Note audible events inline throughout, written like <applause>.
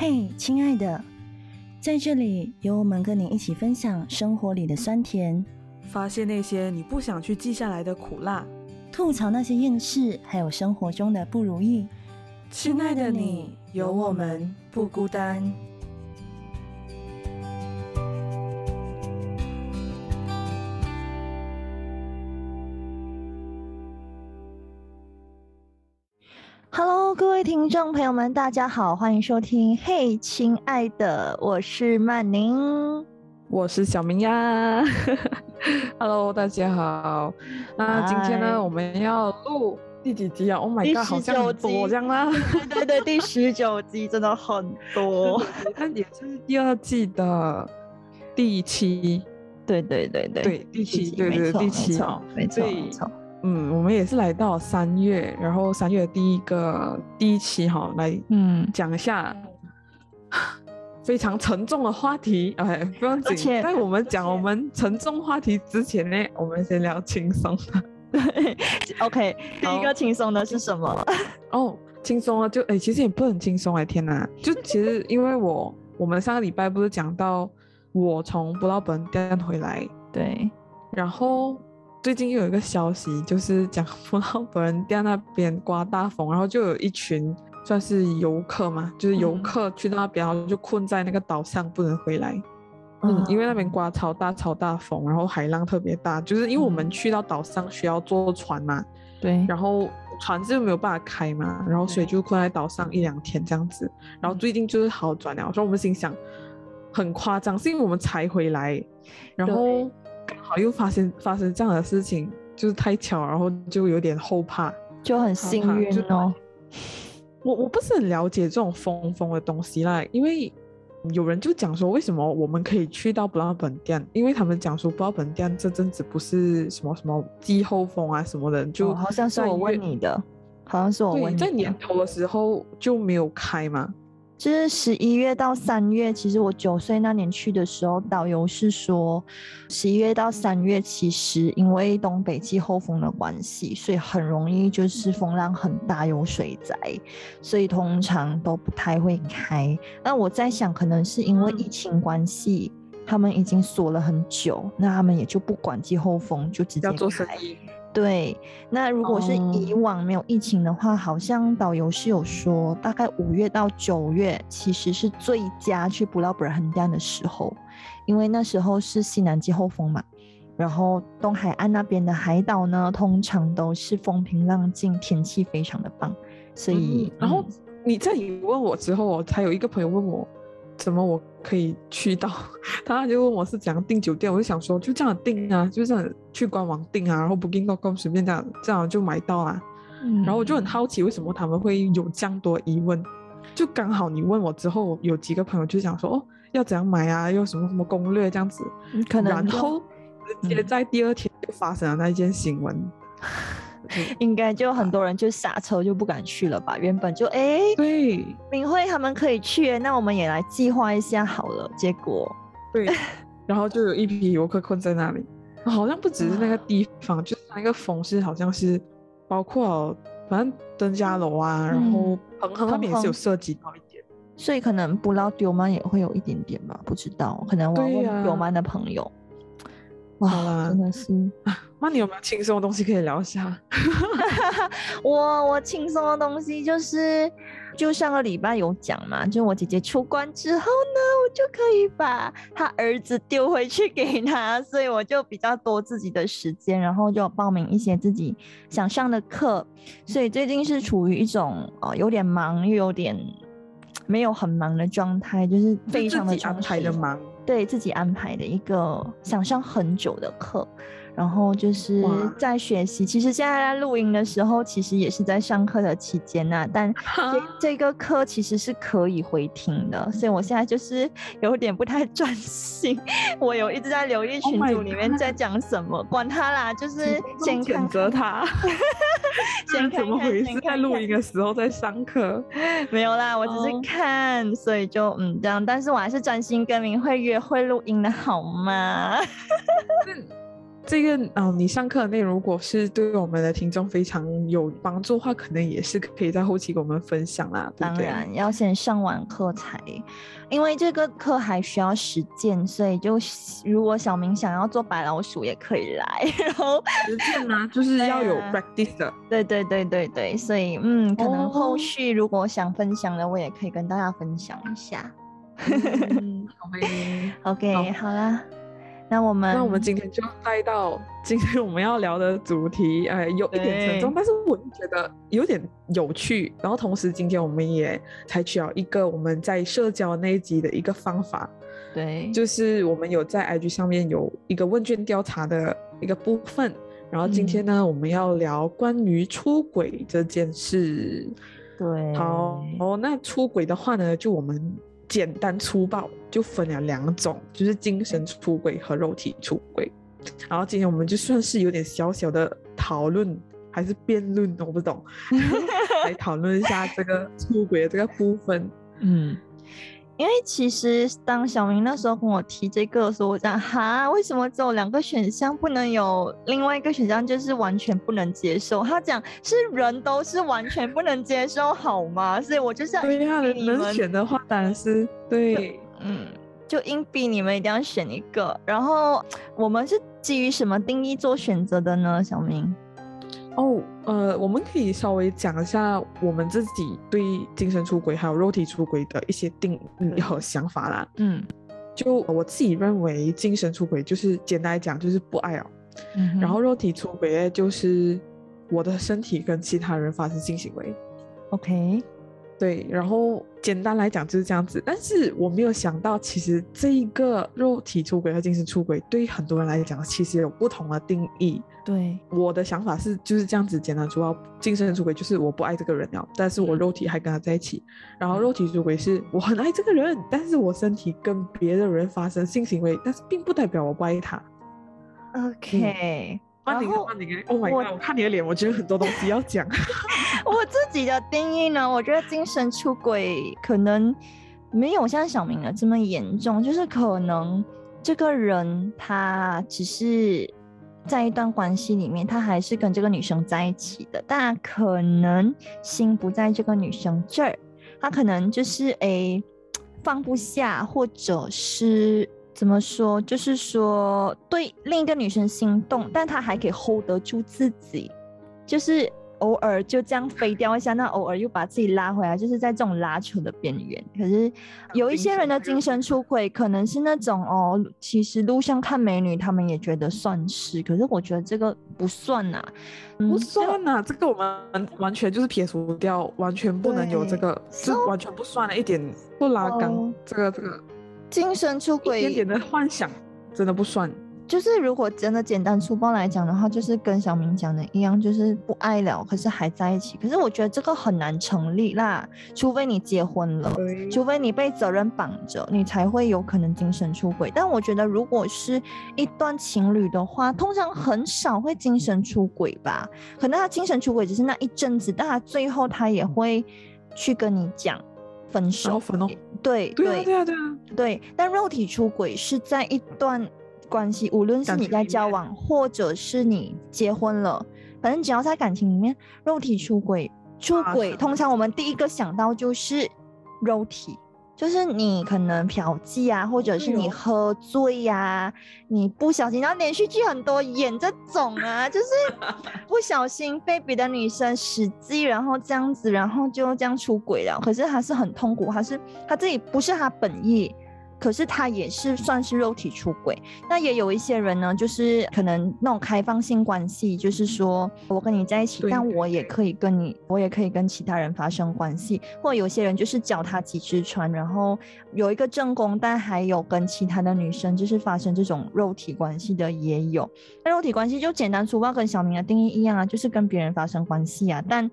嘿，亲爱的，在这里有我们跟你一起分享生活里的酸甜，发现那些你不想去记下来的苦辣，吐槽那些厌世，还有生活中的不如意。亲爱的你，有我们不孤单。听众朋友们，大家好，欢迎收听。嘿，亲爱的，我是曼宁，我是小明呀。<laughs> Hello，大家好。那今天呢，我们要录第几集啊？Oh my god，好像很多这样啦。对对，第十九集真的很多，它也是第二季的第七。对对对对，对第七，对对第七哦，没错没错。嗯，我们也是来到三月，然后三月第一个第一期哈，来嗯讲一下非常沉重的话题，哎，不用紧。在我们讲我们沉重话题之前呢，我们先聊轻松的。<laughs> 对，OK，第一个轻松的是什么？<laughs> 哦，轻松啊，就哎，其实也不很轻松哎，天哪！就其实因为我我们上个礼拜不是讲到我从布拉本店回来，对，然后。最近又有一个消息，就是讲布劳本人店那边刮大风，然后就有一群算是游客嘛，就是游客去到那边，然后就困在那个岛上不能回来。嗯，因为那边刮超大超大风，然后海浪特别大，就是因为我们去到岛上需要坐船嘛，对，然后船是没有办法开嘛，然后所以就困在岛上一两天这样子。然后最近就是好转了，所以我们心想很夸张，是因为我们才回来，然后。好，又发生发生这样的事情，就是太巧，然后就有点后怕，就很幸运哦。我我不是很了解这种风风的东西啦，因为有人就讲说，为什么我们可以去到布拉本店？因为他们讲说，布拉本店这阵子不是什么什么季候风啊什么的，就好像是我问你的，好像是我问你，在年头的时候就没有开吗？就是十一月到三月，其实我九岁那年去的时候，导游是说，十一月到三月，其实因为东北季候风的关系，所以很容易就是风浪很大，有水灾，所以通常都不太会开。那我在想，可能是因为疫情关系，他们已经锁了很久，那他们也就不管季候风，就直接开。对，那如果是以往没有疫情的话，好像导游是有说，大概五月到九月其实是最佳去布劳本很淡的时候，因为那时候是西南季候风嘛，然后东海岸那边的海岛呢，通常都是风平浪静，天气非常的棒，所以，然后你在你问我之后，我才有一个朋友问我。怎么我可以去到？<laughs> 他就问我是怎样订酒店，我就想说就这样订啊，就这样去官网订啊，然后 Booking.com 随便这样这样就买到啊。然后我就很好奇为什么他们会有这样多疑问。就刚好你问我之后，有几个朋友就想说哦，要怎样买啊？又什么什么攻略这样子。可能然后直接在第二天就发生了那一件新闻。应该就很多人就下车就不敢去了吧？原本就哎，对，明慧他们可以去，那我们也来计划一下好了。结果对，然后就有一批游客困在那里，好像不只是那个地方，就是那个风是好像是包括反正登嘉楼啊，然后恒恒那边也是有涉及到一点，所以可能不捞丢吗也会有一点点吧？不知道，可能我问丢吗的朋友。哇，真的是 <laughs> 啊！那你有没有轻松的东西可以聊一下？<laughs> 我我轻松的东西就是，就上个礼拜有讲嘛，就我姐姐出关之后呢，我就可以把她儿子丢回去给她，所以我就比较多自己的时间，然后就报名一些自己想上的课，所以最近是处于一种呃有点忙又有点没有很忙的状态，就是非常的安排的忙。对自己安排的一个想上很久的课。然后就是在学习，其实现在在录音的时候，其实也是在上课的期间呐。但这这个课其实是可以回听的，所以我现在就是 <laughs> 有点不太专心。<laughs> 我有一直在留意群组里面在讲什么，管他啦，就是先谴责他。<laughs> 先怎么回事？在录音的时候在上课？没有啦，我只是看，所以就嗯这样。但是我还是专心跟明慧约会录音的好吗？这个啊，你上课的内容如果是对我们的听众非常有帮助的话，可能也是可以在后期给我们分享啦。当然要先上完课才，因为这个课还需要实践，所以就如果小明想要做白老鼠也可以来。然后实践呢，<laughs> 就是要有 practice 的。对对对对对，所以嗯，可能后续如果想分享的，我也可以跟大家分享一下。<laughs> OK，好啦。那我们那我们今天就带到今天我们要聊的主题，哎，有一点沉重，但是我觉得有点有趣。然后同时，今天我们也采取了一个我们在社交那一集的一个方法，对，就是我们有在 IG 上面有一个问卷调查的一个部分。然后今天呢，我们要聊关于出轨这件事。对，好，哦，那出轨的话呢，就我们。简单粗暴就分了两种，就是精神出轨和肉体出轨。然后今天我们就算是有点小小的讨论，还是辩论，我不懂，来讨论一下这个出轨的这个部分。嗯。因为其实当小明那时候跟我提这个的时候，我讲哈，为什么只有两个选项，不能有另外一个选项，就是完全不能接受？他讲是人都是完全不能接受，好吗？所以我就是对呀，能选的话当然是对，嗯，就硬逼你们一定要选一个。然后我们是基于什么定义做选择的呢？小明？哦，呃，我们可以稍微讲一下我们自己对精神出轨还有肉体出轨的一些定义和想法啦。嗯，就我自己认为，精神出轨就是简单来讲就是不爱哦。嗯，然后肉体出轨，就是我的身体跟其他人发生性行为。OK。对，然后简单来讲就是这样子，但是我没有想到，其实这一个肉体出轨和精神出轨，对于很多人来讲，其实有不同的定义。对，我的想法是就是这样子简单，主要精神出轨就是我不爱这个人了，但是我肉体还跟他在一起，然后肉体出轨是我很爱这个人，但是我身体跟别的人发生性行为，但是并不代表我不爱他。OK。然后，Oh my god！我看你的脸，我觉得很多东西要讲。我自己的定义呢，我觉得精神出轨可能没有像小明的这么严重，就是可能这个人他只是在一段关系里面，他还是跟这个女生在一起的，但可能心不在这个女生这儿，他可能就是诶放不下，或者是。怎么说？就是说对另一个女生心动，但她还可以 hold 得住自己，就是偶尔就这样飞掉一下，那偶尔又把自己拉回来，就是在这种拉扯的边缘。可是有一些人的精神出轨，可能是那种哦，其实路上看美女，他们也觉得算是。可是我觉得这个不算呐，不算呐，这个我们完全就是撇除掉，完全不能有这个，是完全不算了，一点不拉杆。这个这个。精神出轨，一点点的幻想真的不算。就是如果真的简单粗暴来讲的话，就是跟小明讲的一样，就是不爱了，可是还在一起。可是我觉得这个很难成立啦，除非你结婚了，除非你被责任绑着，你才会有可能精神出轨。但我觉得，如果是一段情侣的话，通常很少会精神出轨吧？可能他精神出轨只是那一阵子，但他最后他也会去跟你讲。分手，对对啊对。啊对啊。对，但肉体出轨是在一段关系，无论是你在交往，或者是你结婚了，反正只要在感情里面，肉体出轨，出轨，通常我们第一个想到就是肉体。就是你可能嫖妓啊，或者是你喝醉呀，你不小心，然后连续剧很多演这种啊，<laughs> 就是不小心被别的女生使计，然后这样子，然后就这样出轨了。可是他是很痛苦，他是他自己不是他本意。可是他也是算是肉体出轨，那也有一些人呢，就是可能那种开放性关系，就是说我跟你在一起，但我也可以跟你，我也可以跟其他人发生关系，或者有些人就是脚踏几只船，然后有一个正宫，但还有跟其他的女生就是发生这种肉体关系的也有。那肉体关系就简单粗暴，跟小明的定义一样啊，就是跟别人发生关系啊，但。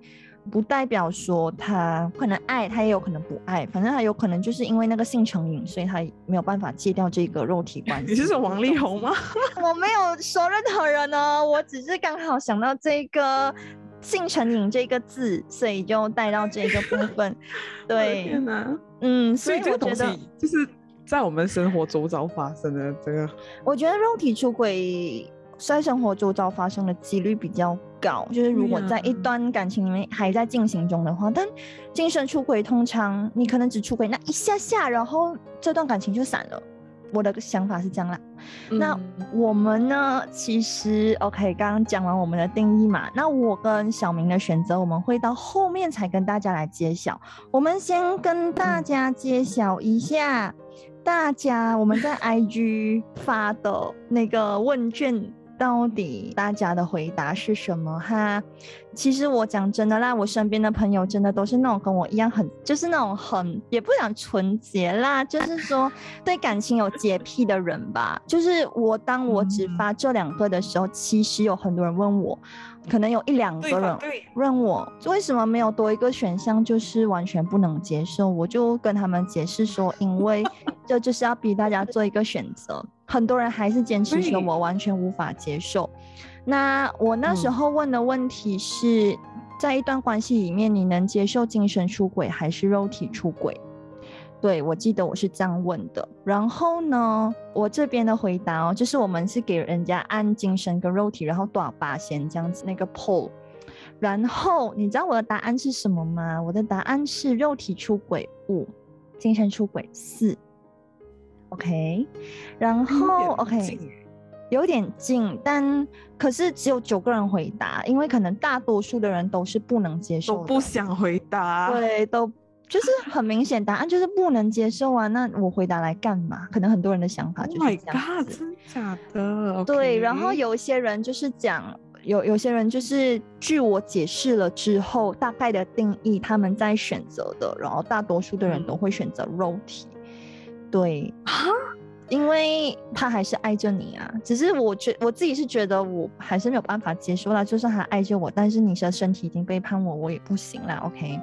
不代表说他可能爱，他也有可能不爱，反正他有可能就是因为那个性成瘾，所以他没有办法戒掉这个肉体关系。你是说王力宏吗？<laughs> 我没有说任何人哦，我只是刚好想到这个性成瘾这个字，所以就带到这个部分。<laughs> 对，天哪，嗯，所以我觉得就是在我们生活周遭发生的这个，我觉得肉体出轨。在生活周遭发生的几率比较高。就是如果在一段感情里面还在进行中的话，但精神出轨通常你可能只出轨那一下下，然后这段感情就散了。我的想法是这样啦。那我们呢？其实 OK，刚刚讲完我们的定义嘛。那我跟小明的选择，我们会到后面才跟大家来揭晓。我们先跟大家揭晓一下，大家我们在 IG 发的那个问卷。到底大家的回答是什么哈？其实我讲真的啦，我身边的朋友真的都是那种跟我一样很，就是那种很也不讲纯洁啦，就是说 <laughs> 对感情有洁癖的人吧。就是我当我只发这两个的时候，其实有很多人问我。可能有一两个人问我为什么没有多一个选项，就是完全不能接受。我就跟他们解释说，因为这就是要逼大家做一个选择。很多人还是坚持说我完全无法接受。那我那时候问的问题是在一段关系里面，你能接受精神出轨还是肉体出轨？对，我记得我是这样问的。然后呢，我这边的回答哦，就是我们是给人家按精神跟肉体，然后多少八仙这样子那个 poll。然后你知道我的答案是什么吗？我的答案是肉体出轨五，精神出轨四。OK，然后 OK，有点近，但可是只有九个人回答，因为可能大多数的人都是不能接受，都不想回答，对，都。就是很明显，答案就是不能接受啊！那我回答来干嘛？可能很多人的想法就是这样子。真假的？对，然后有一些人就是讲，有有些人就是据我解释了之后，大概的定义他们在选择的，然后大多数的人都会选择肉体。对啊，因为他还是爱着你啊。只是我觉我自己是觉得我还是没有办法接受啦，就算他爱着我，但是你的身体已经背叛我，我也不行啦。OK。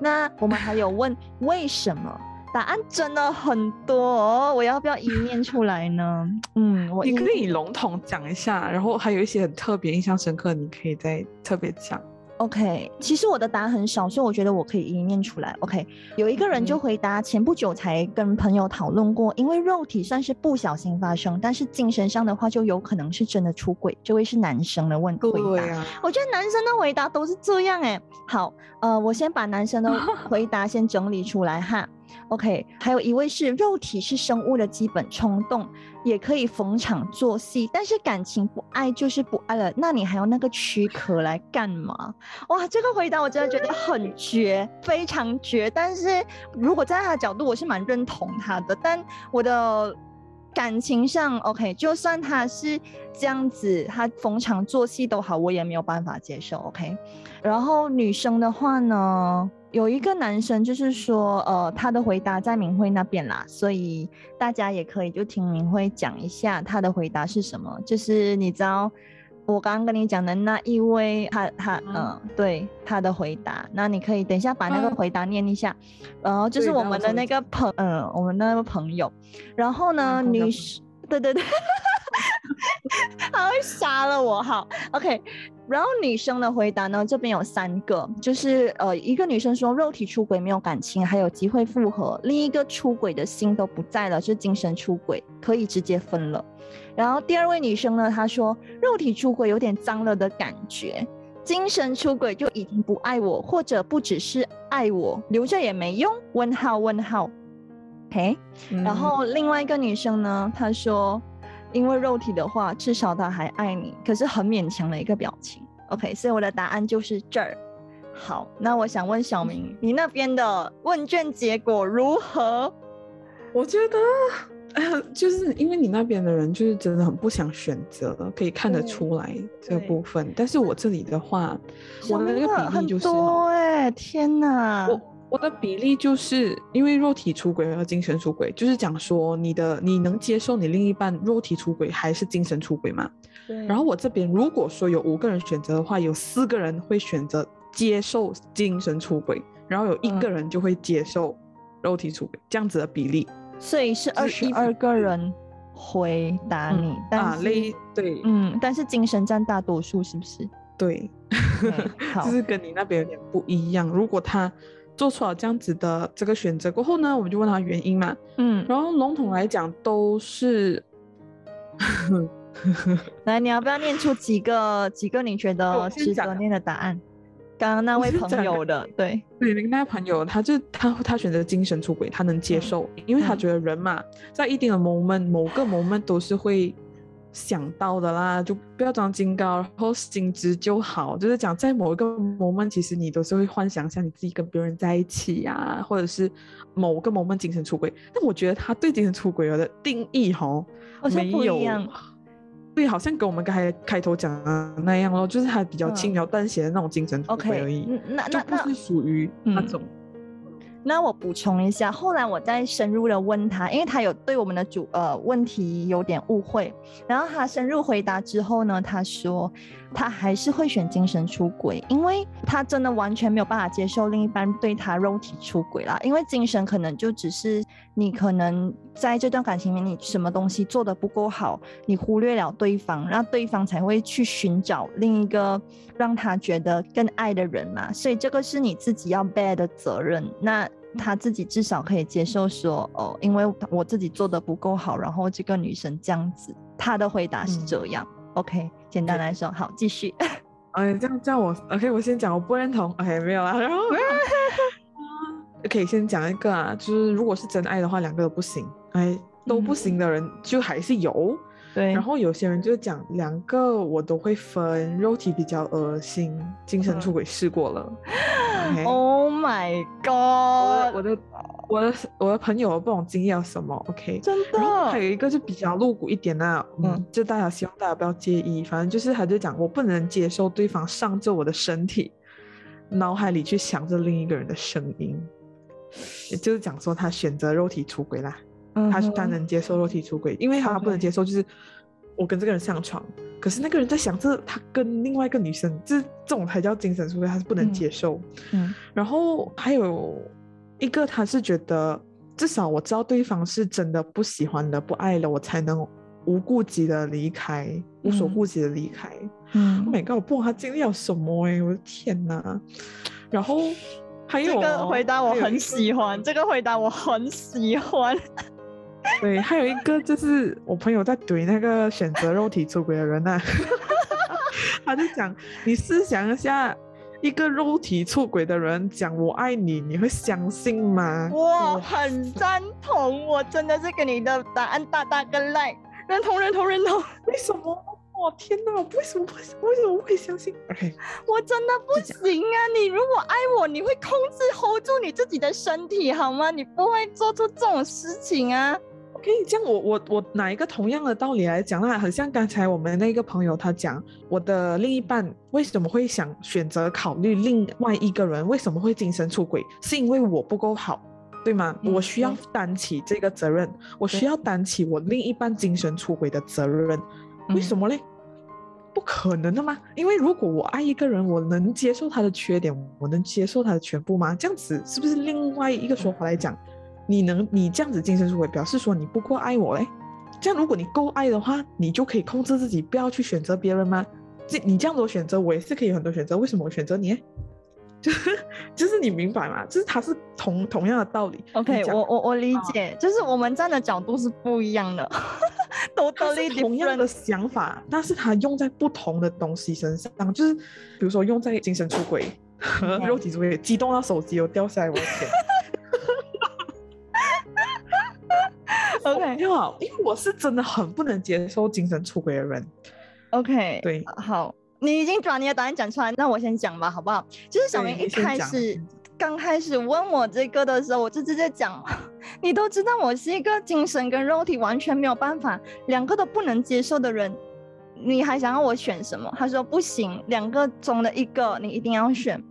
那我们还有 <laughs> 问为什么？答案真的很多，我要不要一念出来呢？嗯，我你可以笼统讲一下，然后还有一些很特别、印象深刻，你可以再特别讲。OK，其实我的答案很少，所以我觉得我可以一念出来。OK，有一个人就回答，前不久才跟朋友讨论过，因为肉体算是不小心发生，但是精神上的话就有可能是真的出轨。这位是男生的问回答，我觉得男生的回答都是这样哎。好，呃，我先把男生的 <laughs> 回答先整理出来哈。OK，还有一位是肉体是生物的基本冲动，也可以逢场作戏，但是感情不爱就是不爱了，那你还要那个躯壳来干嘛？哇，这个回答我真的觉得很绝，非常绝。但是如果站在他的角度，我是蛮认同他的。但我的感情上，OK，就算他是这样子，他逢场作戏都好，我也没有办法接受。OK，然后女生的话呢？有一个男生就是说，呃，他的回答在明慧那边啦，所以大家也可以就听明慧讲一下他的回答是什么。就是你知道我刚刚跟你讲的那一位，他他嗯，对他的回答，那你可以等一下把那个回答念一下。然后就是我们的那个朋，嗯，我们那个朋友。然后呢，女士，对对对，他会杀了我，好，OK。然后女生的回答呢？这边有三个，就是呃，一个女生说肉体出轨没有感情，还有机会复合；另一个出轨的心都不在了，是精神出轨，可以直接分了。然后第二位女生呢，她说肉体出轨有点脏了的感觉，精神出轨就已经不爱我，或者不只是爱我，留着也没用。问号问号，OK。然后另外一个女生呢，她说。因为肉体的话，至少他还爱你，可是很勉强的一个表情。OK，所以我的答案就是这儿。好，那我想问小明，你那边的问卷结果如何？我觉得，哎就是因为你那边的人就是真的很不想选择，可以看得出来这部分。但是我这里的话，我的那个比例就是，哎，天哪！我的比例就是因为肉体出轨和精神出轨，就是讲说你的你能接受你另一半肉体出轨还是精神出轨吗？对。然后我这边如果说有五个人选择的话，有四个人会选择接受精神出轨，然后有一个人就会接受肉体出轨，这样子的比例。所以是二十二个人回答你，但是对，嗯，但是精神占大多数，是不是？对，<laughs> 就是跟你那边有点不一样。如果他。做出了这样子的这个选择过后呢，我们就问他原因嘛，嗯，然后笼统来讲都是 <laughs> 来，你要不要念出几个几个你觉得 <laughs> 值得念的答案？刚刚那位朋友的，<laughs> 对，对，那个朋友，他就他他选择精神出轨，他能接嗯。受，因为他嗯。觉得人嘛，在一定的 moment 某个 moment 都是会想到的啦，就不要装金高，然后心直就好。就是讲在某一个 moment，其实你都是会幻想一下你自己跟别人在一起呀、或者是某个 moment 精神出轨。但我觉得他对精神出轨的定义哈，好像没有不一样。对，好像跟我们刚才开头讲的那样咯，就是他比较嗯轻描淡写的那种精神出轨 OK，而已。嗯那那那就不是属于那嗯种。那我补充一下，后来我再深入的问他，因为他有对我们的主呃问题有点误会，然后他深入回答之后呢，他说他还是会选精神出轨，因为他真的完全没有办法接受另一半对他肉体出轨啦，因为精神可能就只是你可能在这段感情里面你什么东西做的不够好，你忽略了对方，让对方才会去寻找另一个让他觉得更爱的人嘛，所以这个是你自己要 bear 的责任。那他自己至少可以接受说，哦，因为我自己做的不够好，然后这个女生这样子，他的回答是这样。OK，简单来说，好，继续。哎，这样这样我 OK，我先讲，我不认同。OK，没有啦。然后 <laughs> 可以先讲一个啊，就是如果是真爱的话，两个都不行。哎，都不行的人就还是有。对然后有些人就讲两个我都会分，肉体比较恶心，精神出轨试过了。<laughs> OK，Oh my 我 God！的我的我的我的朋友不懂经验有什么？OK，真然后还，有一个就比较露骨一点啊，嗯嗯，就大家希望大家不要介意，反正就是他就讲我不能接受对方上着我的身体，脑海里去想着另一个人的声音，也就是讲说他选择肉体出轨啦，他他能接受肉体出轨，因为他不能接受就是我跟这个人上床，可是那个人在想着他跟另外一个女生，这这种才叫精神出轨，他是不能嗯接受。嗯然后还有一个，他是觉得至少我知道对方是真的不喜欢的、不爱了，我才能无顾忌的离开，无所嗯顾忌的离开。嗯 Oh my god！我不懂他经历了什么哎、我的天哪！然后还有这个回答我很喜欢，这个回答我很喜欢。对，还有一个就是我朋友在怼那个选择肉体出轨的人呐、<laughs> 他就讲，你试想一下，一个肉体出轨的人讲我爱你，你会相信吗？我很赞同，我真的是给你的答案大大个 like，认同认同认同，为什么？我天哪！为什么会为什么会相信？OK，<laughs> 我真的不行啊！你如果爱我，你会控制 hold 住你自己的身体好吗？你不会做出这种事情啊！我跟你讲，我我我拿一个同样的道理来讲啦，很像刚才我们那个朋友他讲，我的另一半为什么会想选择考虑另外一个人，为什么会精神出轨，是因为我不够好。对吗？嗯我需要担起这个责任，我需要担起我另一半精神出轨的责任。为什么？么嘞？不可能的吗！因为如果我爱一个人，我能接受他的缺点，我能接受他的全部吗？这样子是不是另外一个说法来讲？你能你这样子精神出轨，表示说你不够爱我嘞？这样如果你够爱的话，你就可以控制自己，不要去选择别人吗？这你这样多选择，我也是可以有很多选择，为什么我选择你？<laughs> 就是就是你明白吗？就是它是同同样的道理。OK，我我我理解，就是我们站的角度是不一样的 <laughs> 都是同样的。想法，但是它用在不同的东西身上，就是比如说用在精神出轨 <laughs> 肉体出轨，激动到手机又掉下来，我的天！OK 没有啊，因为我是真的很不能接受精神出轨的人。OK，对，好，你已经把你的答案讲出来，那我先讲吧，好不好？就是小明一开始嗯刚开始问我这个的时候，我就直接讲，<laughs> 你都知道我是一个精神跟肉体完全没有办法，两个都不能接受的人，你还想要我选什么？他说不行，两个中的一个你一定要选。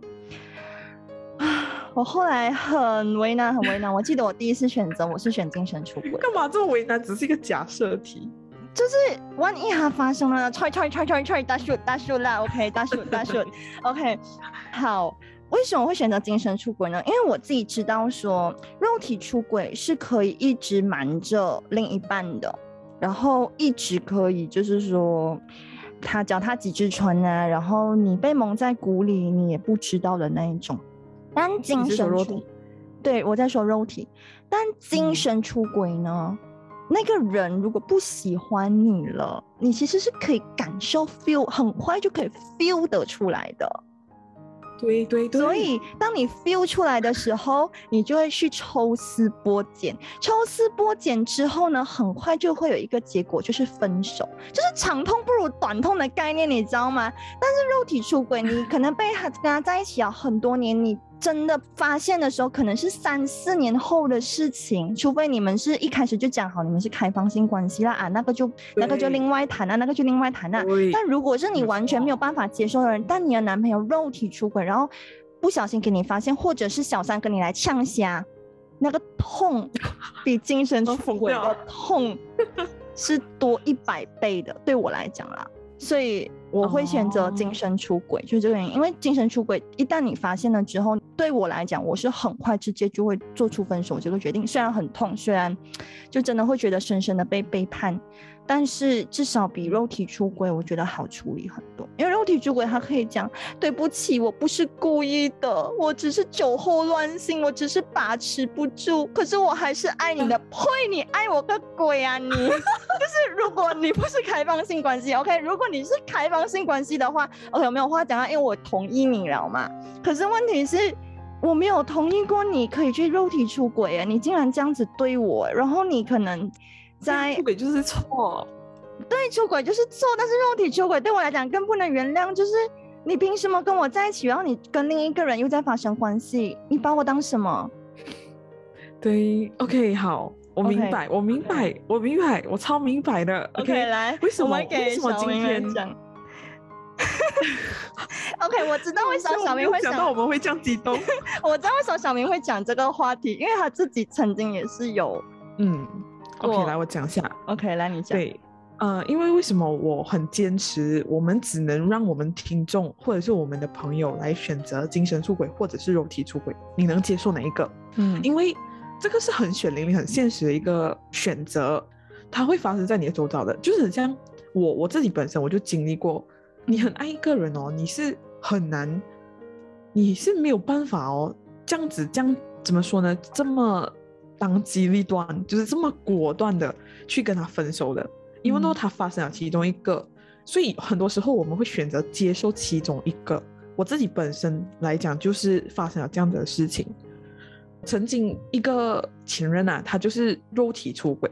啊，我后来很为难，很为难。我记得我第一次选择我是选精神出轨，干嘛这么为难？只是一个假设题。就是万一它发生了，踹踹踹踹踹，大树大树啦，OK，大树大树，OK，好。为什么会选择精神出轨呢？因为我自己知道说，肉体出轨是可以一直瞒着另一半的，然后一直可以就是说，他脚踏几只船啊，然后你被蒙在鼓里，你也不知道的那一种。但精神出肉，对我在说肉体，但精嗯神出轨呢？那个人如果不喜欢你了，你其实是可以感受 feel，很快就可以 feel 得出来的。对对对，所以当你 feel 出来的时候，你就会去抽丝剥茧。抽丝剥茧之后呢，很快就会有一个结果，就是分手，就是长痛不如短痛的概念，你知道吗？但是肉体出轨，你可能被他跟他在一起啊很多年，你。真的发现的时候，可能是三四年后的事情，除非你们是一开始就讲好你们是开放性关系啦啊，那个就那个就另外谈啊，那个就另外谈啊。但如果是你完全没有办法接受的人，但你的男朋友肉体出轨，然后不小心给你发现，或者是小三跟你来呛虾，那个痛比精神出轨的 <laughs> 痛是多一百倍的，对我来讲啦，所以。我会选择精神出轨，就这个原因。因为精神出轨，一旦你发现了之后，对我来讲，我是很快直接就会做出分手这个决定。虽然很痛，虽然就真的会觉得深深的被背叛。但是至少比肉体出轨，我觉得好处理很多。因为肉体出轨，他可以讲对不起，我不是故意的，我只是酒后乱性，我只是把持不住。可是我还是爱你的，<laughs> 呸！你爱我个鬼啊你！<laughs> 就是如果你不是开放性关系，OK？如果你是开放性关系的话，OK，有没有话讲啊，因为我同意你了嘛。可是问题是，我没有同意过你可以去肉体出轨啊！你竟然这样子对我，然后你可能。在出轨就是错，对，出轨就是错，但是肉体出轨对我来讲更不能原谅。就是你凭什么跟我在一起，然后你跟另一个人又在发生关系？你把我当什么？对，OK，好，我明白，我明白，我明白，我超明白的。OK，来，为什么？为什么今天讲？<laughs> OK，我知道为什么小明会想到我们会这样激动。<laughs> 我知道为什么小明会讲这个话题，因为他自己曾经也是有，嗯。OK，来我讲一下。OK，来你讲。对，呃，因为为什么我很坚持，我们只能让我们听众或者是我们的朋友来选择精神出轨或者是肉体出轨，你能接受哪一个？嗯，因为这个是很血淋淋、很现实的一个选择，它会发生在你的周遭的。就是像我我自己本身，我就经历过，你很爱一个人哦，你是很难，你是没有办法哦，这样子这样怎么说呢？这么。当机立断，就是这么果断的去跟他分手的，因为呢，他发生了其中一个，所以很多时候我们会选择接受其中一个。我自己本身来讲，就是发生了这样的事情。曾经一个前任啊，他就是肉体出轨，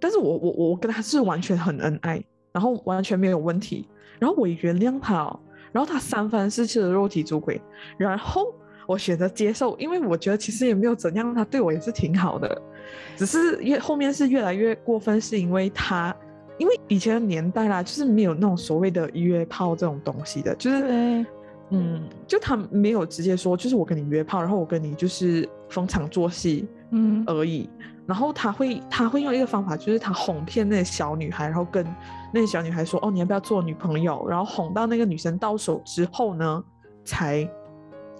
但是我我我跟他是完全很恩爱，然后完全没有问题，然后我原谅他，然后他三番四次的肉体出轨，然后。我选择接受，因为我觉得其实也没有怎样，他对我也是挺好的，只是越后面是越来越过分，是因为他，因为以前的年代啦，就是没有那种所谓的约炮这种东西的，就是，嗯，就他没有直接说，就是我跟你约炮，然后我跟你就是逢场作戏，嗯而已，然后他会他会用一个方法，就是他哄骗那些小女孩，然后跟那些小女孩说，哦，你要不要做女朋友？然后哄到那个女生到手之后呢，才。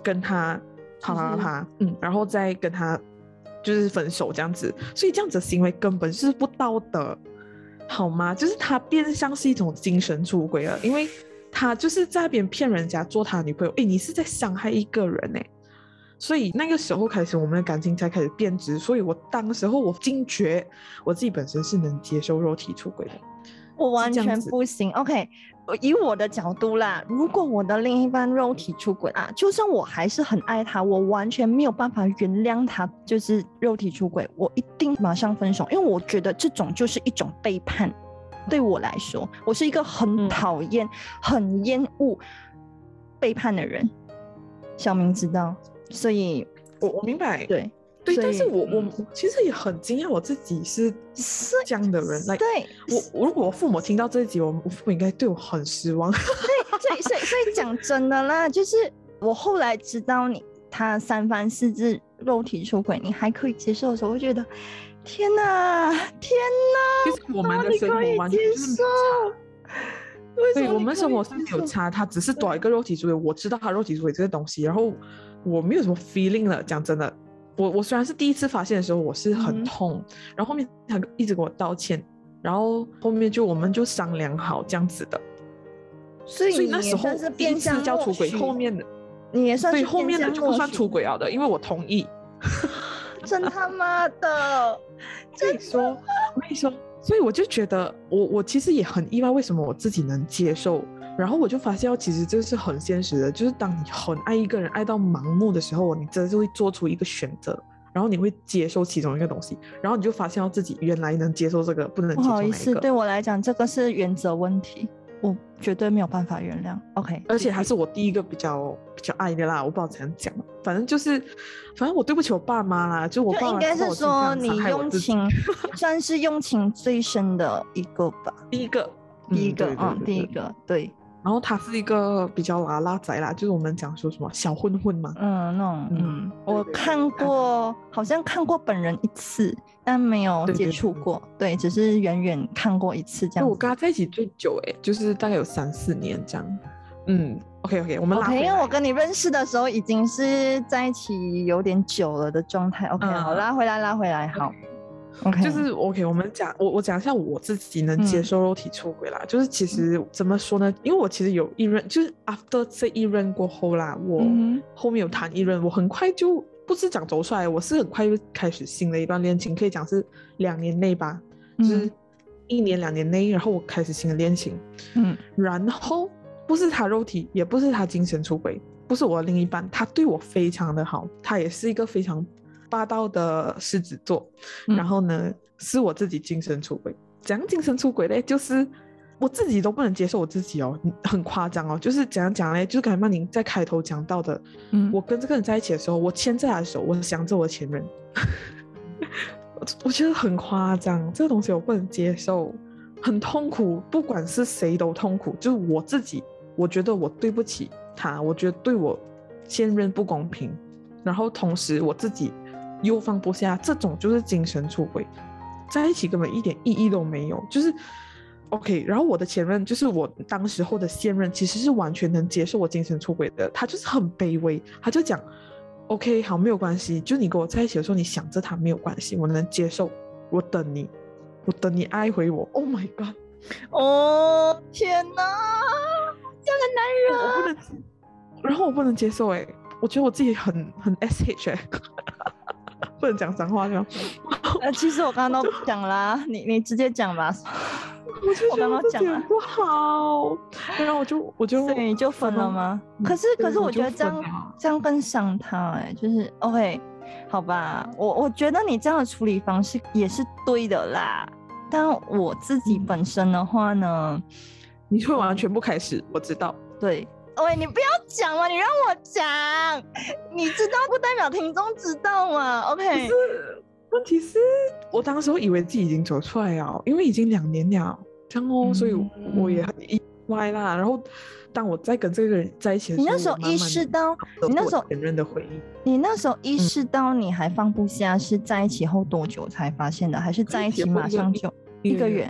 跟他啪啪啪，嗯，然后再跟他就是分手这样子，所以这样子的行为根本是不道德，好吗？就是他变相是一种精神出轨了，因为他就是在那边骗人家做他女朋友，哎，你是在伤害一个人哎，所以那个时候开始，我们的感情才开始变质，所以我当时候我惊觉我自己本身是能接受肉体出轨的。我完全不行。OK，以我的角度啦，如果我的另一半肉体出轨啊，就算我还是很爱他，我完全没有办法原谅他，就是肉体出轨，我一定马上分手，因为我觉得这种就是一种背叛。对我来说，我是一个很讨厌、很厌恶背叛的人。小明知道，所以我我明白。对。对，但是我我其实也很惊讶，我自己是是这样的人。来，对我如果我父母听到这一集，我我父母应该对我很失望。<laughs> 对，所以所以所以讲真的啦，就是我后来知道你他三番四次肉体出轨，你还可以接受的时候，我觉得天哪，天哪！其实我们的生活完全是没有差，对，我们生活是没有差，他只是多一个肉体出轨，我知道他肉体出轨这个东西，然后我没有什么 feeling 了。讲真的。我我虽然是第一次发现的时候，我是很痛，然后后面他一直跟我道歉，然后后面就我们就商量好这样子的，所以那时候第一次叫出轨，后面的你也算对后面的就不算出轨啊的，因为我同意。真他妈 <laughs> 的！所以说，没跟你说，所以我就觉得我我其实也很意外，为什么我自己能接受。然后我就发现，其实这是很现实的，就是当你很爱一个人，爱到盲目的时候，你真的就会做出一个选择，然后你会接受其中一个东西，然后你就发现到自己原来能接受这个，不能接受不好意思，对我来讲，这个是原则问题，我绝对没有办法原谅。OK，而且还是我第一个比较比较爱的啦，我不知道怎样讲，反正就是，反正我对不起我爸妈啦，就我爸应该是说你用情 <laughs> 算是用情最深的一个吧，第一个，第一个，嗯，第一个，对，然后他是一个比较拉拉仔啦，就是我们讲说什么小混混嘛，嗯，那种，嗯嗯，我看过，<laughs> 好像看过本人一次，但没有接对对对触过，对，只是远远看过一次这样我。跟他在一起最久诶，就是大概有三四年这样。嗯，OK OK，我们拉 OK，回来因为我跟你认识的时候已经是在一起有点久了的状态。OK，、好，嗯拉回来，拉回来，好。就是 OK，我们讲我我讲一下我自己能接嗯。受肉体出轨啦，就是其实怎么说呢？因为我其实有一任，就是 after 这一任过后啦，我嗯后面有谈一任，我很快就不是讲走出来，我是很快就开始新的一段恋情，可以讲是两年内吧，就是嗯一年两年内，然后我开始新的恋情，嗯。然后不是他肉体，也不是他精神出轨，不是我的另一半，他对我非常的好，他也是一个非常霸道的狮子座。嗯然后呢，是我自己精神出轨。怎样精神出轨嘞？就是我自己都不能接受我自己哦，很夸张哦。就是怎样讲嘞？就是刚才曼宁在开头讲到的，嗯，我跟这个人在一起的时候，我牵着他的手，我想着我的前任，我 <laughs> 我觉得很夸张，这个东西我不能接受，很痛苦，不管是谁都痛苦，就是我自己，我觉得我对不起他，我觉得对我现任不公平，然后同时我自己又放不下，这种就是精神出轨，在一起根本一点意义都没有，就是。OK，然后我的前任就是我当时候的现任，其实是完全能接受我精神出轨的。他就是很卑微，他就讲，OK，好，没有关系，就你跟我在一起的时候，你想着他没有关系，我能接受，我等你，我等你爱回我。Oh my god，哦，天哪，这样的男人，我不能，然后我不能接受，哎，我觉得我自己很很 SH 哎，不能讲脏话是吗。<laughs> 呃，其实我刚刚都讲啦，你你直接讲吧，我就觉得自刚刚讲了不好，然后我就我就所以你就分了吗？嗯可是可是我觉得这样这样更伤他哎、就是 OK，好吧，我我觉得你这样的处理方式也是对的啦。但我自己嗯本身的话呢，你会完全不开始，我知道。对，喂，你不要讲嘛，你让我讲，你知道不代表听众知道嘛？OK，是问题是我当时候以为自己已经走出来了，因为已经两年了，这样哦，所以我也很意外啦。然后当我在跟这个人在一起的时候，你那时候意识到，你那时候前任的回忆，你那时候意嗯识到你还放不下，是在一起后多久才发现的？还是在一起马上就一个月？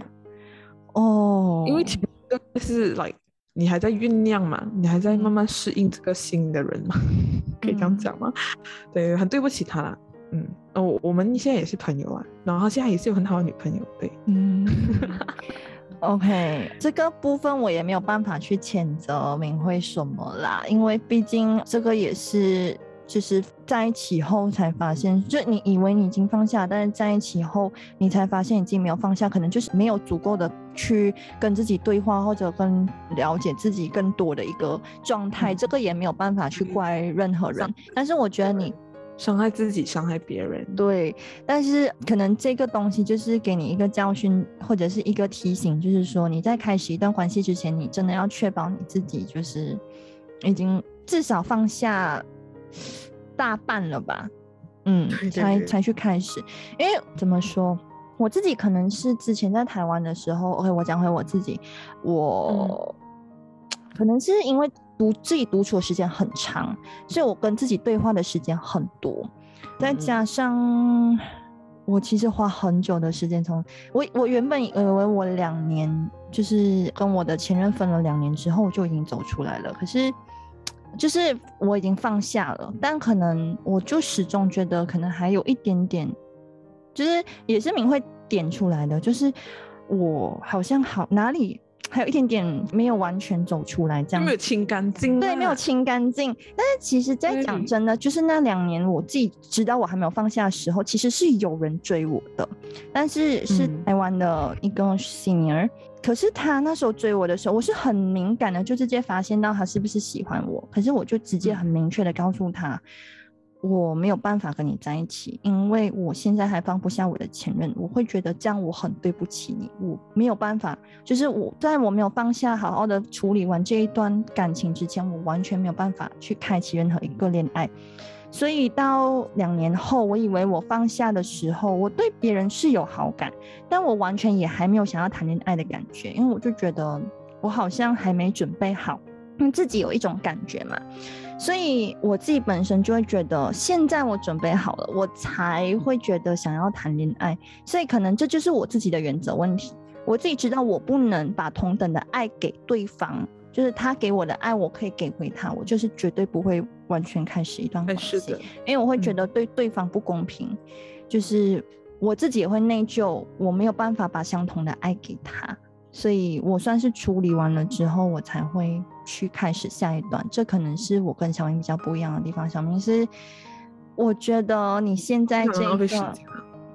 哦，因为前一个是 like 你还在酝酿嘛，你还在慢慢适应这个新的人嘛，<laughs> 可以这样嗯讲吗？对，很对不起他啦。嗯，哦，我我们现在也是朋友啊，然后现在也是有很好的女朋友，对，嗯，<laughs> OK，这个部分我也没有办法去谴责明慧什么啦，因为毕竟这个也是就是在一起后才发现，就你以为你已经放下，但是在一起后你才发现已经没有放下，可能就是没有足够的去跟自己对话，或者跟了解自己更多的一个状态，嗯这个也没有办法去怪任何人。但是我觉得你伤害自己，伤害别人，对，但是可能这个东西就是给你一个教训，或者是一个提醒，就是说你在开始一段关系之前，你真的要确保你自己就是已经至少放下大半了吧，嗯，才才去开始。因为怎么说，我自己可能是之前在台湾的时候，OK，我讲回我自己，我、<tsk> 可能是因为独自己独处的时间很长，所以我跟自己对话的时间很多，再嗯。加上我其实花很久的时间从我我原本以为我两年就是跟我的前任分了两年之后我就已经走出来了，可是就是我已经放下了，但可能我就始终觉得可能还有一点点，就是也是明慧点出来的，就是我好像好哪里还有一点点没有完全走出来，这样没有清干净，对，没有清干净。但是其实，在讲真的，就是那两年我自己知道我还没有放下的时候，其实是有人追我的，但是是台湾的一个 senior。可是他那时候追我的时候，我是很敏感的，就直接发现到他是不是喜欢我。可是我就直接很明确的告诉他。我没有办法跟你在一起，因为我现在还放不下我的前任，我会觉得这样我很对不起你，我没有办法，就是我在我没有放下好好的处理完这一段感情之前，我完全没有办法去开启任何一个恋爱。所以到两年后，我以为我放下的时候，我对别人是有好感，但我完全也还没有想要谈恋爱的感觉，因为我就觉得我好像还没准备好，因为自己有一种感觉嘛。所以我自己本身就会觉得，现在我准备好了，我才会觉得想要谈恋爱。所以可能这就是我自己的原则问题。我自己知道，我不能把同等的爱给对方，就是他给我的爱，我可以给回他。我就是绝对不会完全开始一段关系，因为我会觉得对对方不公平。就是我自己也会内疚，我没有办法把相同的爱给他。所以我算是处理完了之后，我才会去开始下一段。这可能是我跟小明比较不一样的地方。小明是，我觉得你现在这个，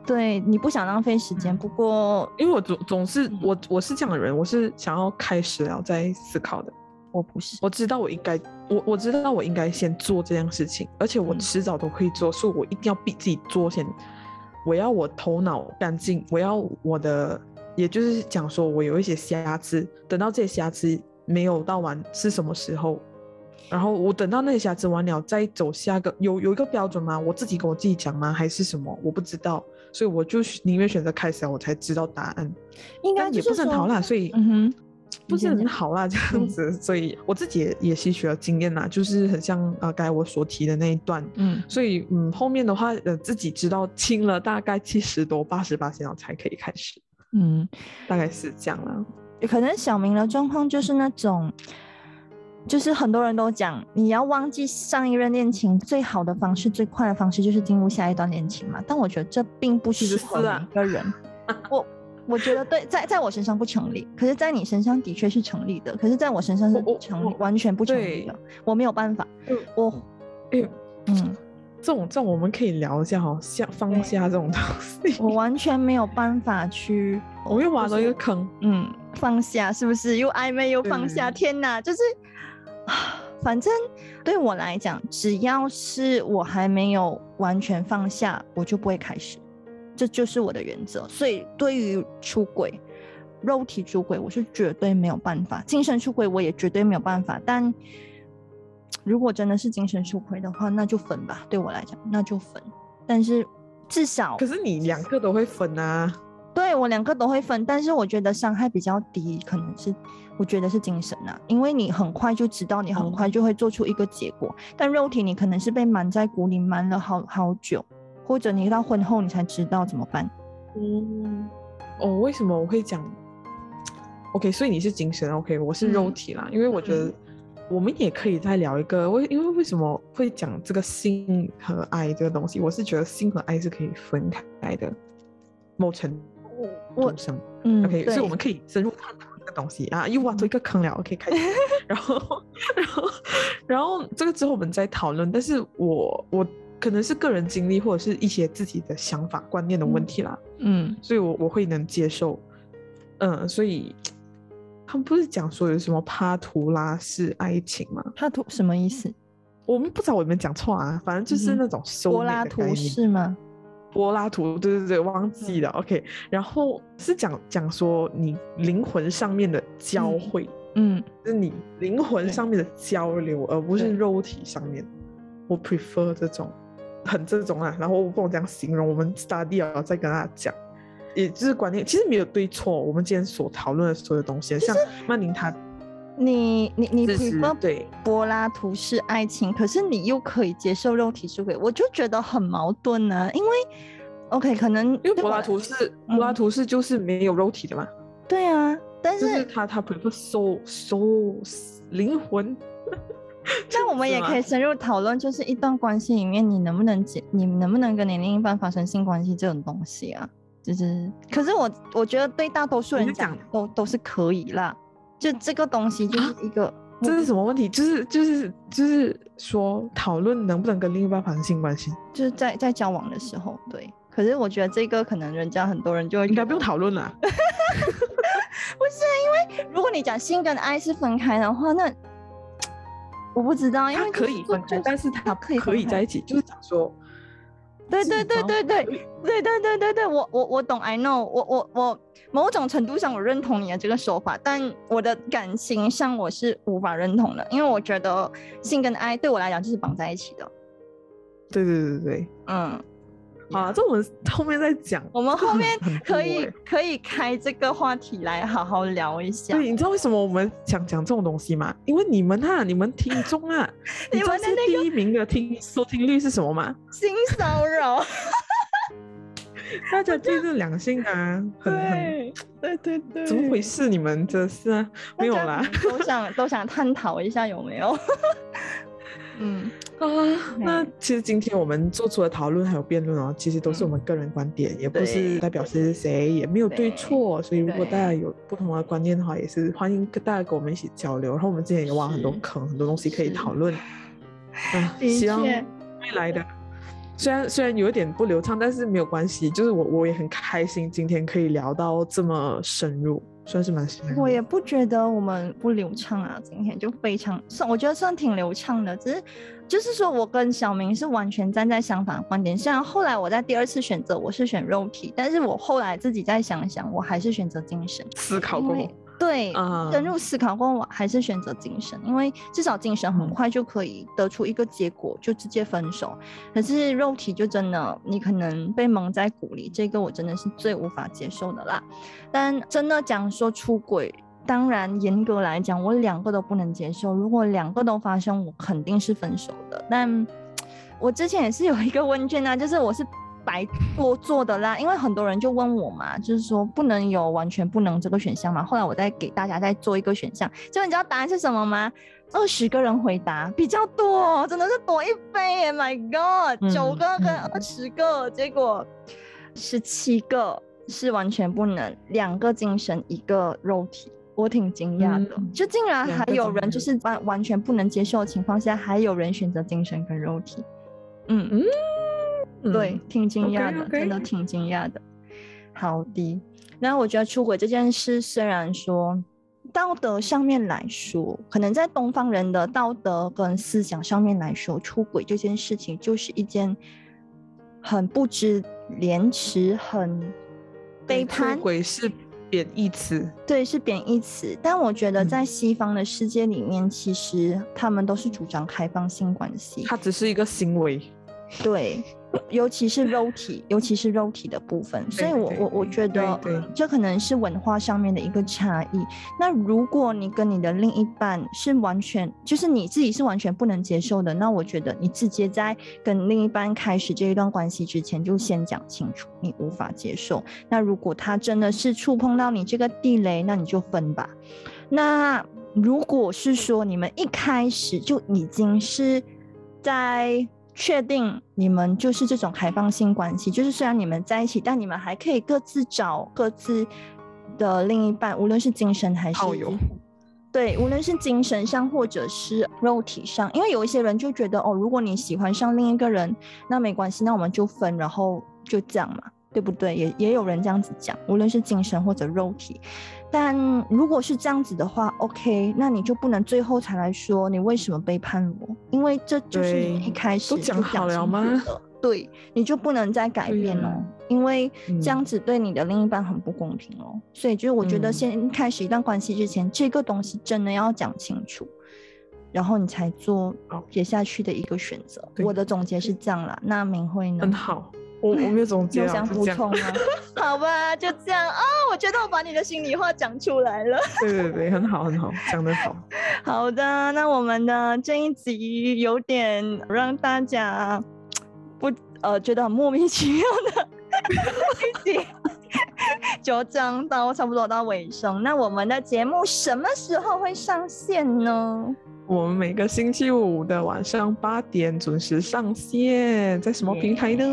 对你不想浪费时间。不过，因为我总总是我我是这样的人，我是想要开始然后再思考的。我不是，我知道我应该，我我知道我应该先做这件事情，而且我迟早都可以做，所以我一定要逼自己做先。我要我头脑干净，我要我的。也就是讲说，我有一些瑕疵，等到这些瑕疵没有到完是什么时候？然后我等到那些瑕疵完了，再走下个有有一个标准吗？我自己跟我自己讲吗？还是什么？我不知道，所以我就宁愿选择开始，我才知道答案。应该也不是很好啦，所以嗯哼，不是很好啦，这样子。所以我自己也也吸取了经验啦，就是很像啊，刚才我所提的那一段，嗯，所以嗯，后面的话呃，自己知道清了大概七十多、八十八线后才可以开始。嗯，大概是这样了。可能小明的状况就是那种，就是很多人都讲，你要忘记上一任恋情，最好的方式、最快的方式就是进入下一段恋情嘛。但我觉得这并不适合每个人。我我觉得对，在在我身上不成立，可是在你身上的确是成立的。可是在我身上是不成立，完全不成立的。我没有办法。我，哎，嗯。这种这种我们可以聊一下哈，像放下这种东西，<laughs> 我完全没有办法去，我又挖到一个坑，嗯，放下是不是又暧昧又放下？天哪，就是，<sighs> 反正对我来讲，只要是我还没有完全放下，我就不会开始，这就是我的原则。所以对于出轨，肉体出轨，我是绝对没有办法；精神出轨，我也绝对没有办法。但如果真的是精神出轨的话，那就分吧。对我来讲，那就分。但是至少，可是你两个都会分啊？对我两个都会分，但是我觉得伤害比较低，可能是我觉得是精神啊，因为你很快就知道，你很快就会做出一个结果。但肉体你可能是被瞒在鼓里瞒了好好久，或者你到婚后你才知道怎么办。嗯，哦，为什么我会讲？OK，所以你是精神 OK，我是肉体啦，因为我觉得。我们也可以再聊一个，为因为为什么会讲这个性和爱这个东西？我是觉得性和爱是可以分开的，某程度上，嗯，OK，所以我们可以深入探讨这个东西啊，又挖出一个坑了，OK，开始，<laughs> 然后，然后，然后这个之后我们再讨论。但是我我可能是个人经历或者是一些自己的想法观念的问题啦，嗯，所以我我会能接受，嗯，所以。他们不是讲说有什么帕图拉式爱情吗？帕图什么意思？我们不知道，我有没有讲错啊？反正就是那种柏拉图式吗？柏拉图，对对对，忘记了。OK，然后是讲讲说你灵魂上面的交汇，嗯，是你灵魂上面的交流，而不是肉体上面。我 prefer 这种，很这种啊。然后我不能这样形容，我们 study 啊，再跟大家讲。也就是观念，其实没有对错。我们今天所讨论的所有东西，像曼宁他，你你你 prefer 对柏拉图式爱情，可是你又可以接受肉体出轨，我就觉得很矛盾呢。因为 OK，可能因为柏拉图式柏拉图式就是没有肉体的嘛。对啊，但是他他 prefer soul soul 灵魂。<laughs> 那我们也可以深入讨论，就是一段关系里面，你能不能结，你能不能跟你另一半发生性关系这种东西啊？就是，可是我我觉得对大多数人讲都都是可以啦。就这个东西就是一个，这是什么问题？就是就是就是说讨论能不能跟另一半发生性关系，就是在在交往的时候，对。可是我觉得这个可能人家很多人就应该不用讨论了。<laughs> 不是因为如果你讲性跟爱是分开的话，那 <tsk> 我不知道，因为可以分开，但是他可以可以在一起，就是讲说。对对对对对对对对对对，我我我懂，I know，我我我某种程度上我认同你的这个说法，但我的感情上我是无法认同的，因为我觉得性跟爱对我来讲就是绑在一起的。对对对对，嗯。啊，这我们 <laughs> 后面再讲。我们后面 <laughs> 可以可以开这个话题来好好聊一下。对，你知道为什么我们想讲这种东西吗？因为你们啊，你们听众啊，<laughs> 你们的第一名的听收听率是什么吗？性骚扰。大家对这两性啊，很很对对对，怎么回事？你们这是啊，没有啦，都想都想探讨一下有没有？嗯啊，那其实今天我们做出的讨论还有辩论哦，其实都是我们个人观点，也不是代表谁是谁，也没有对错。所以如果大家有不同的观念的话，也是欢迎跟大家跟我们一起交流。然后我们之前也挖很多坑，很多东西可以讨论。啊，希望未来的虽然虽然有一点不流畅，但是没有关系，就是我我也很开心今天可以聊到这么深入。算是蛮。我也不觉得我们不流畅啊，今天就非常算，我觉得算挺流畅的。只是，就是说我跟小明是完全站在相反观点。虽然后来我在第二次选择我是选肉体，但是我后来自己再想想，我还是选择精神。思考过。对，深入思考过，我还是选择精神，因为至少精神很快就可以得出一个结果，就直接分手。可是肉体就真的，你可能被蒙在鼓里，这个我真的是最无法接受的啦。但真的讲说出轨，当然严格来讲，我两个都不能接受。如果两个都发生，我肯定是分手的。但 <tsk> 我之前也是有一个问卷啊，就是我是。白多做的啦，因为很多人就问我嘛，就是说不能有完全不能这个选项嘛。后来我再给大家再做一个选项，就你知道答案是什么吗？二十个人回答比较多，真的是多一倍耶！My God，九个跟二十个，结果十七个是完全不能，两个精神一个肉体，我挺惊讶的，就竟然还有人就是完完全不能接受的情况下，还有人选择精神跟肉体，嗯嗯。对，挺惊讶的，真的挺惊讶的。好的，那我觉得出轨这件事，虽然说道德上面来说，可能在东方人的道德跟思想上面来说，出轨这件事情就是一件很不知廉耻、很背叛。出轨是贬义词，对，是贬义词。但我觉得在西方的世界里面，其实他们都是主张开放性关系，它只是一个行为。对。尤其是肉体，尤其是肉体的部分，所以我我我觉得这可能是文化上面的一个差异。那如果你跟你的另一半是完全，就是你自己是完全不能接受的，那我觉得你直接在跟另一半开始这一段关系之前就先讲清楚，你无法接受。那如果他真的是触碰到你这个地雷，那你就分吧。那如果是说你们一开始就已经是在。确定你们就是这种开放性关系，就是虽然你们在一起，但你们还可以各自找各自的另一半，无论是精神还是对，无论是精神上或者是肉体上，因为有一些人就觉得哦，如果你喜欢上另一个人，那没关系，那我们就分，然后就这样嘛，对不对？也也有人这样子讲，无论是精神或者肉体。但如果是这样子的话，OK，那你就不能最后才来说你为什么背叛我，因为这就是你一开始都讲好了吗？<laughs> 对，你就不能再改变哦，因为这样子对你的另一半很不公平哦。所以就是我觉得先开始一段关系之前，这个东西真的要讲清楚，然后你才做接下去的一个选择。我的总结是这样啦，那明慧呢？很好。我我没有总结，<laughs> 有想补充吗？<laughs> 好吧，就这样啊。我觉得我把你的心里话讲出来了。<laughs> 对对对，很好很好，讲得好。好的，那我们的这一集有点让大家不呃觉得很莫名其妙的一集，就这样到差不多到尾声。那我们的节目什么时候会上线呢？我们每个星期五的晚上八点准时上线，在什么平台呢？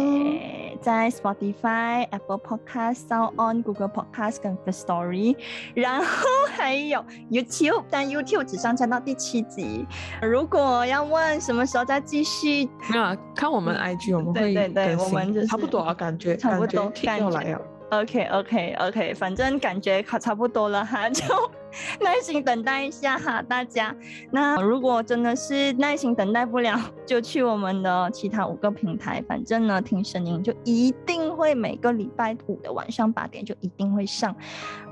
在 Spotify、Apple Podcast、Sound On、Google Podcast 跟 The Story，然后还有 YouTube，但 YouTube 只上传到第七集。如果要问什么时候再继续，没有啊看我们 IG 我们会对对我们就是差不多啊，感觉差不多感觉听感觉要来了。OK OK OK，反正感觉差差不多了哈，就耐心等待一下哈，大家。那如果真的是耐心等待不了，就去我们的其他五个平台，反正呢，听声音就一定会每个礼拜五的晚上八点就一定会上。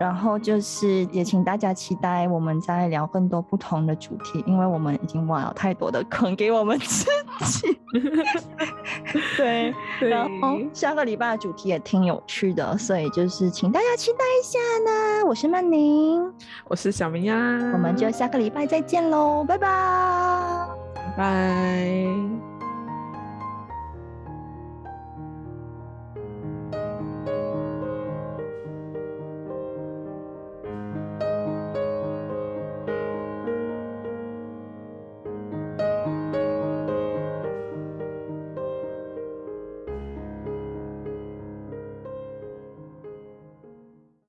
然后就是也请大家期待我们再聊更多不同的主题，因为我们已经挖了太多的坑给我们自己。<laughs> <laughs> 对。对然后下个礼拜的主题也挺有趣的，所以就是请大家期待一下呢。我是曼宁，我是小明呀，我们就下个礼拜再见喽，拜拜。拜拜。